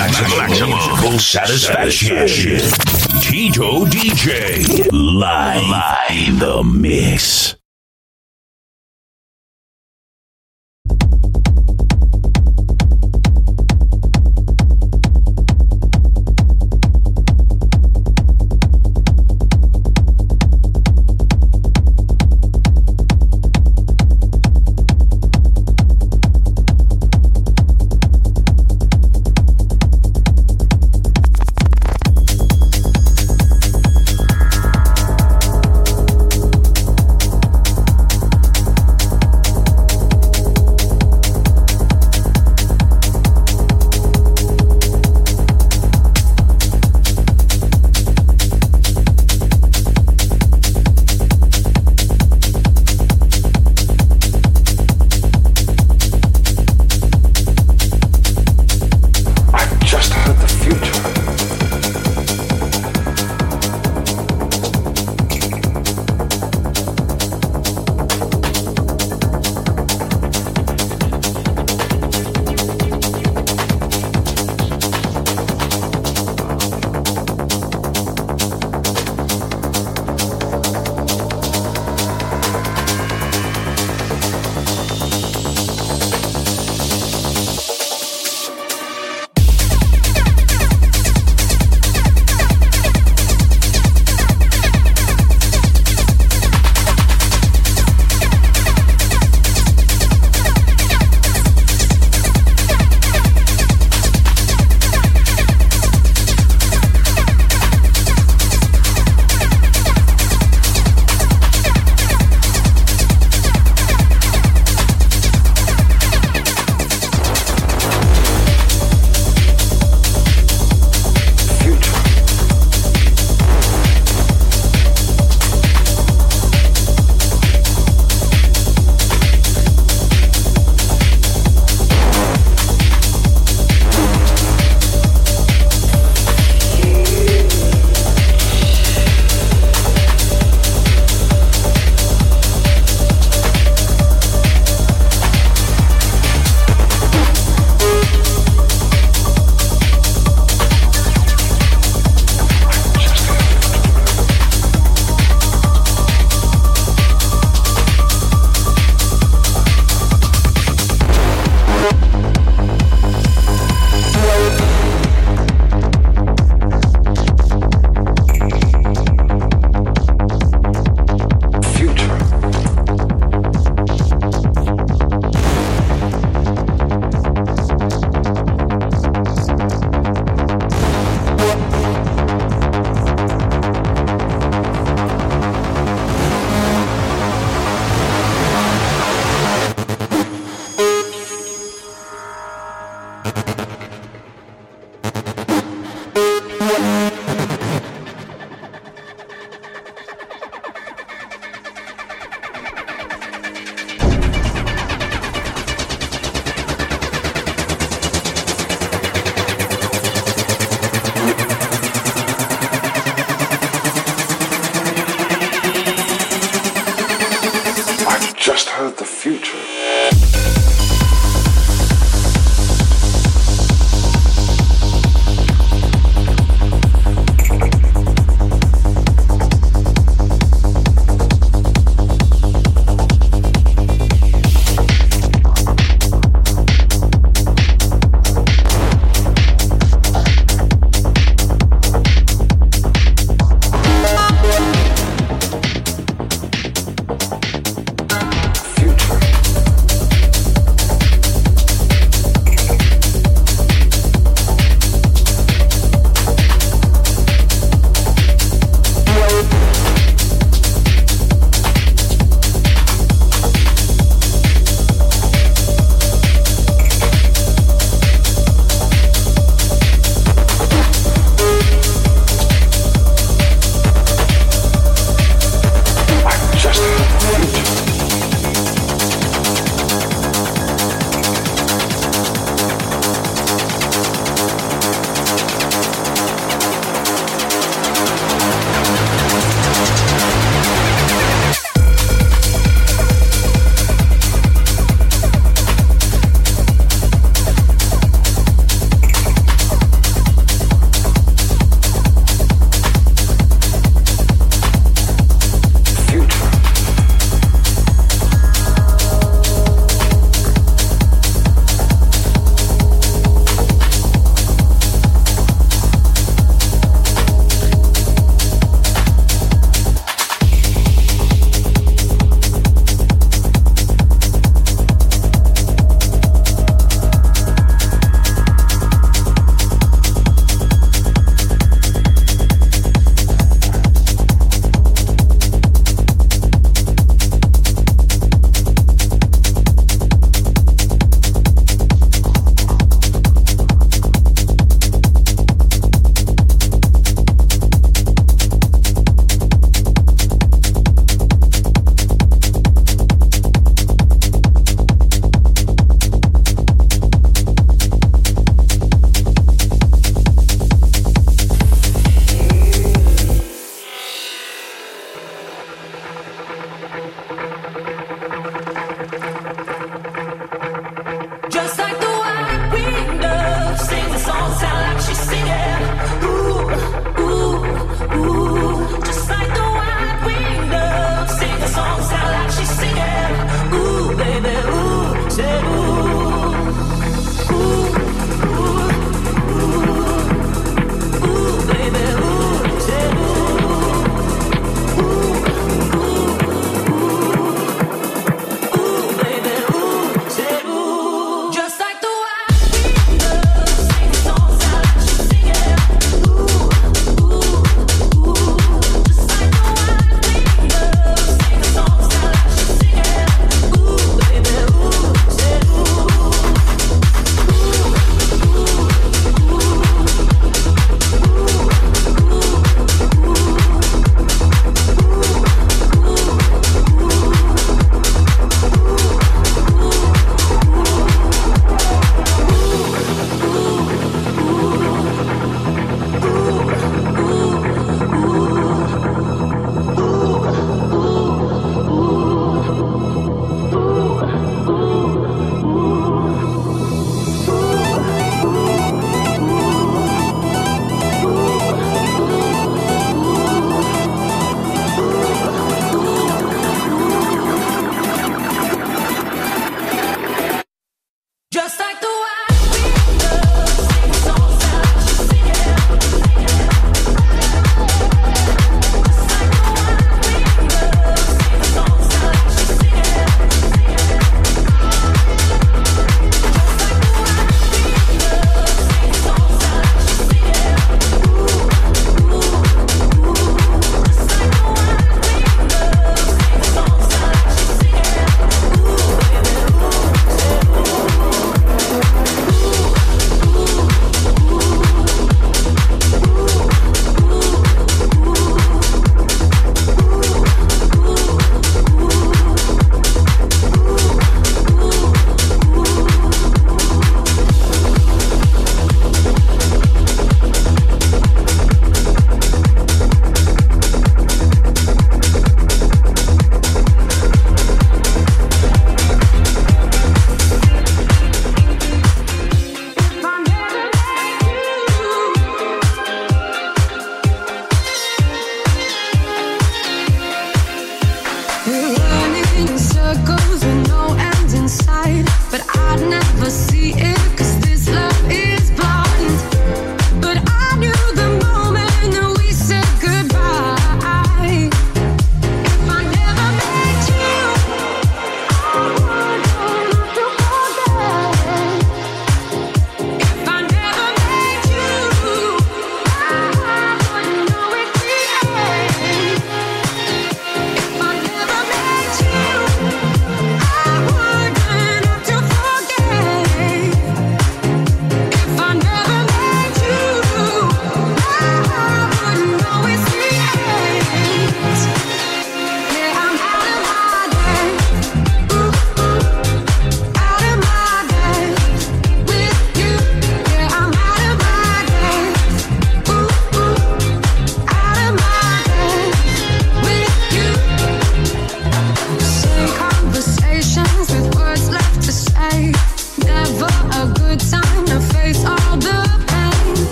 maximum, maximum full satisfaction. Tito DJ live, live the mix.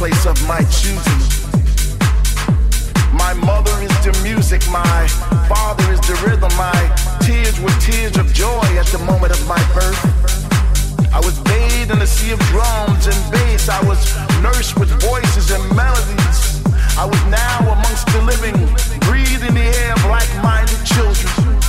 place of my choosing. My mother is the music, my father is the rhythm, my tears were tears of joy at the moment of my birth. I was bathed in a sea of drums and bass. I was nursed with voices and melodies. I was now amongst the living, breathing the air of like-minded children.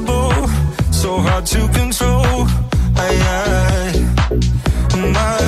unstoppable, so hard to control. I, I, my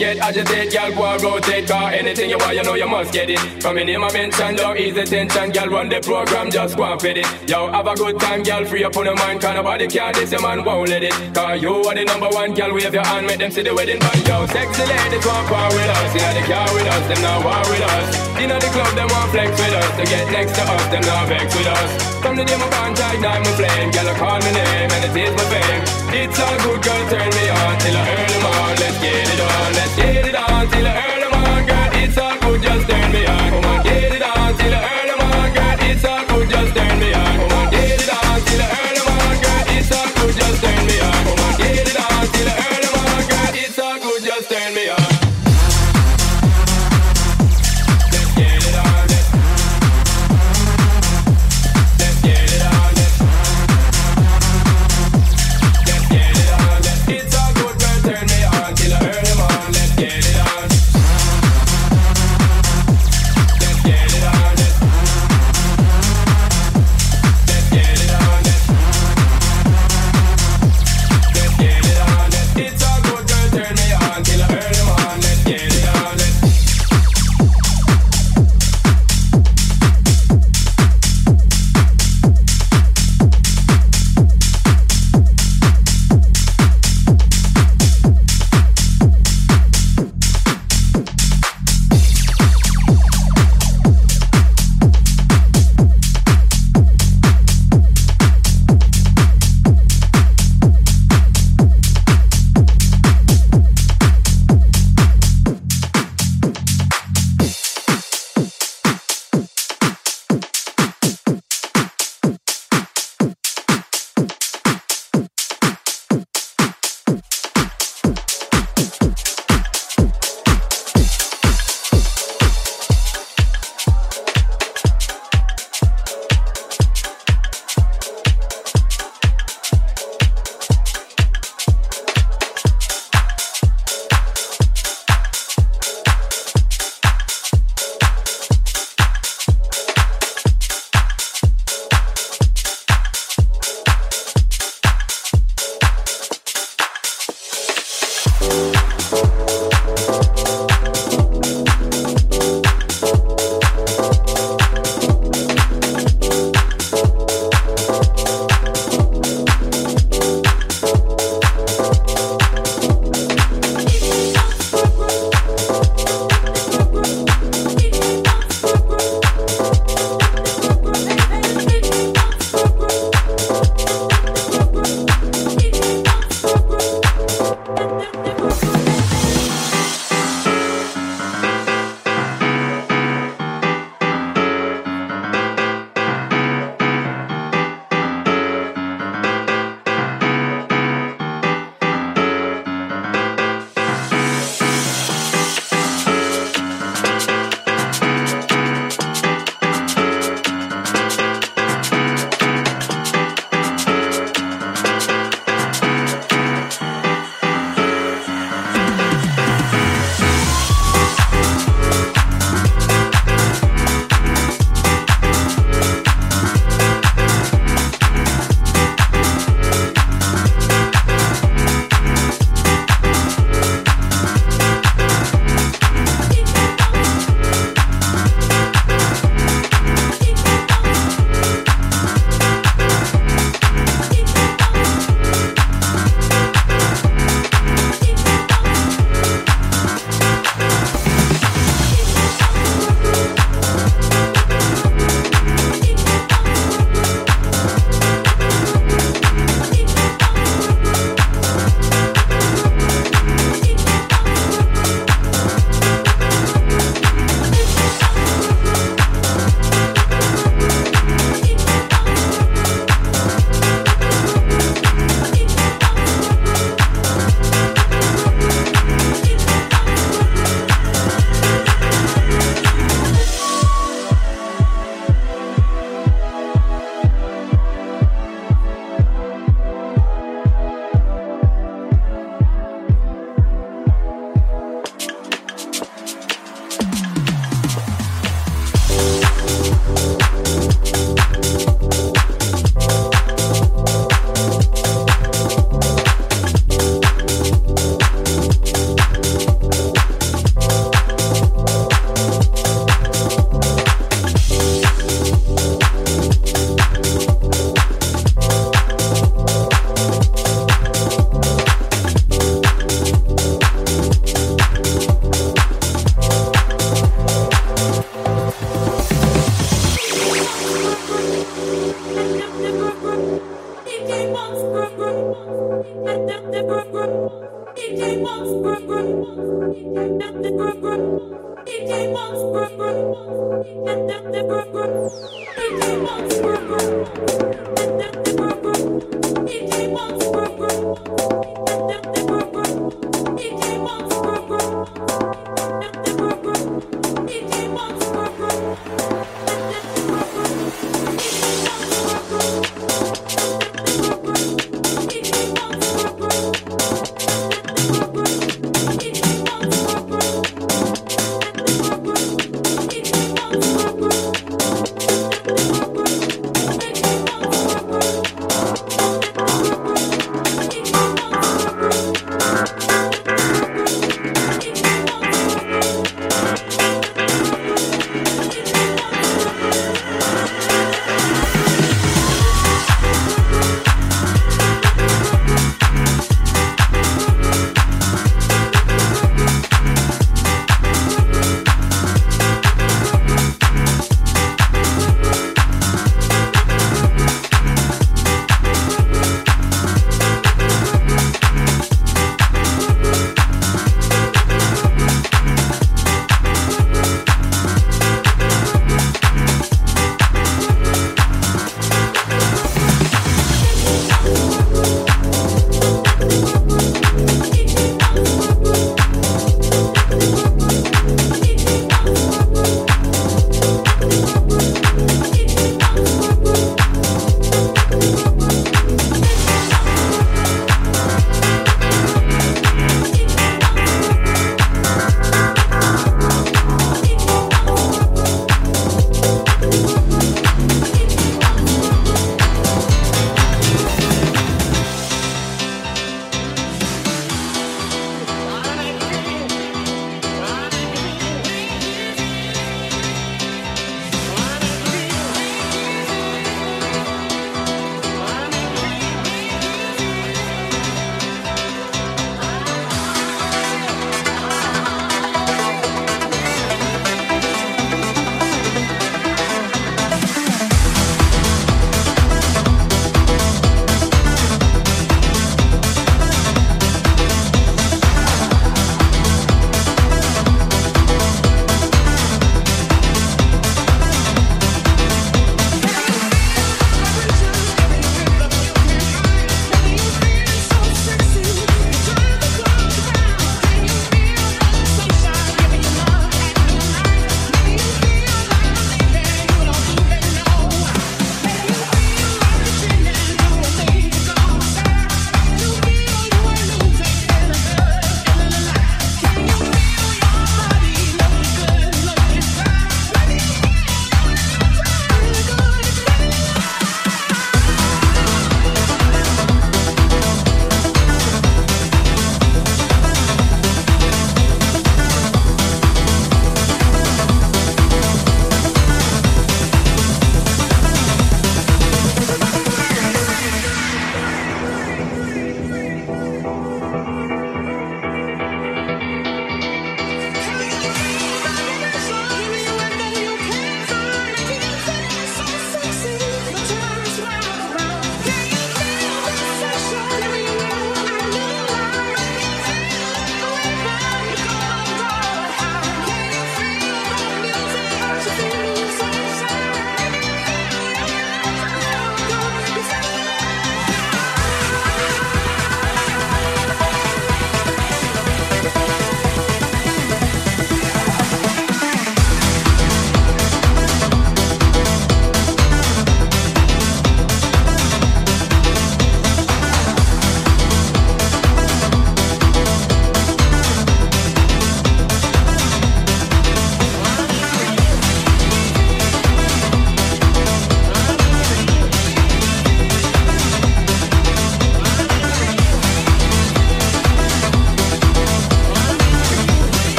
get agitated, girl. Go rotate, car. Anything you want, you know you must get it. From your name I mention, don't ease the tension, girl. Run the program, just go and fit it. Yo, have a good time, girl. Free up on your mind, cause nobody care. This your man won't let it. Cause you are the number one, girl. Wave your hand, make them see the wedding band. Yo, sexy ladies want power with us. Inna the car with us, them not war with us. Inna the club, them want flex with us. To get next to us, them not vex with us. From the day my tight, now my flame. Girl, I call my name, and it is my fame. It's all good, girl. Turn me on till the early morning. Let's get it on, let's it on till early morning, girl. It's all good, just turn me on.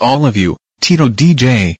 all of you, Tito DJ.